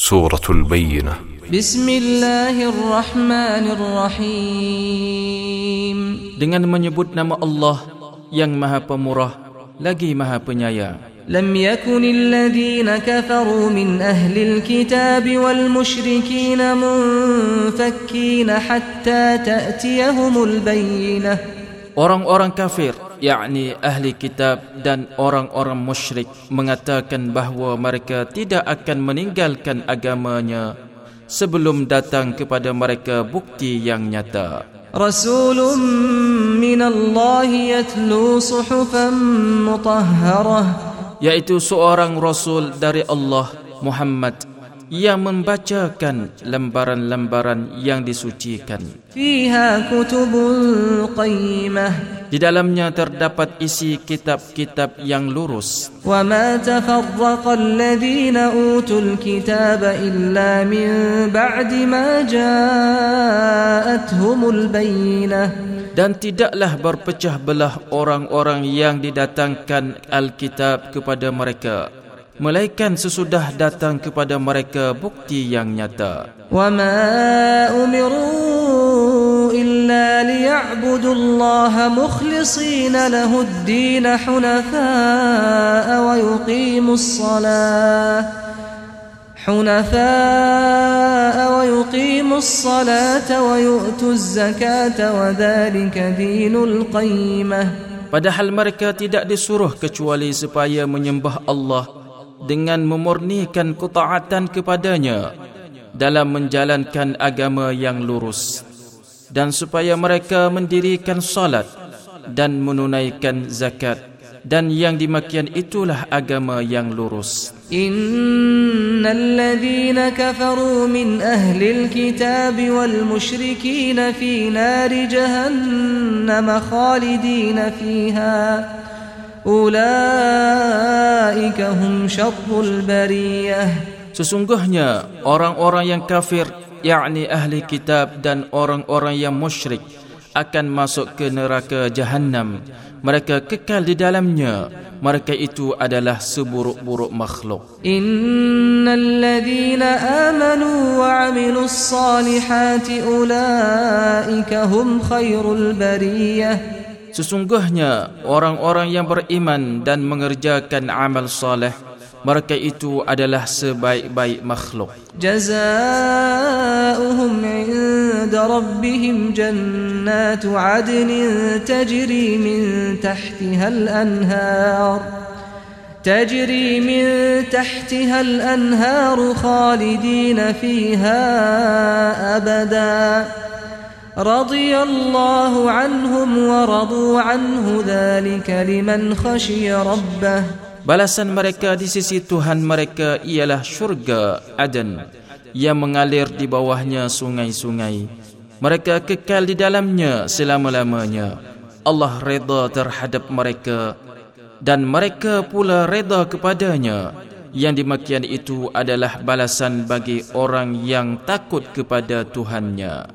سورة البينة بسم الله الرحمن الرحيم dengan menyebut nama Allah yang Maha Pemurah lagi Maha Penyayang. لم يكن الذين كفروا من أهل الكتاب والمشركين منفكين حتى تأتيهم البينة Orang-orang kafir, yakni ahli kitab dan orang-orang musyrik mengatakan bahawa mereka tidak akan meninggalkan agamanya sebelum datang kepada mereka bukti yang nyata. Rasulun minallahi yatlu suhufan mutahharah yaitu seorang rasul dari Allah Muhammad yang membacakan lembaran-lembaran yang disucikan. Di dalamnya terdapat isi kitab-kitab yang lurus. Dan tidaklah berpecah belah orang-orang yang didatangkan Alkitab kepada mereka melainkan sesudah datang kepada mereka bukti yang nyata وما أمروا إلا ليعبدوا الله مخلصين له الدين حنفاء ويقيموا الصلاة حنفاء ويقيموا الصلاة ويؤتوا الزكاة وذلك دين القيمة Padahal mereka tidak disuruh kecuali supaya menyembah Allah dengan memurnikan ketaatan kepadanya dalam menjalankan agama yang lurus dan supaya mereka mendirikan salat dan menunaikan zakat dan yang demikian itulah agama yang lurus. Innal ladzina kafaru min ahli alkitab wal musyrikin fi nari jahannam khalidina fiha. Ulaika hum syarrul bariyah. Sesungguhnya orang-orang yang kafir yakni ahli kitab dan orang-orang yang musyrik akan masuk ke neraka jahanam mereka kekal di dalamnya. Mereka itu adalah seburuk-buruk makhluk. Innalladhina amanu wa amilussalihati ulaika hum khairul bariyah. Sesungguhnya orang-orang yang beriman dan mengerjakan amal saleh mereka itu adalah sebaik-baik makhluk. جزاؤهم عند ربهم جنات عدن تجري من تحتها الأنهار تجري من تحتها الأنهار خالدين فيها أبدا رضي الله عنهم ورضوا عنه ذلك لمن خشي ربه Balasan mereka di sisi Tuhan mereka ialah syurga Aden yang mengalir di bawahnya sungai-sungai. Mereka kekal di dalamnya selama-lamanya. Allah reda terhadap mereka dan mereka pula reda kepadanya. Yang demikian itu adalah balasan bagi orang yang takut kepada Tuhannya.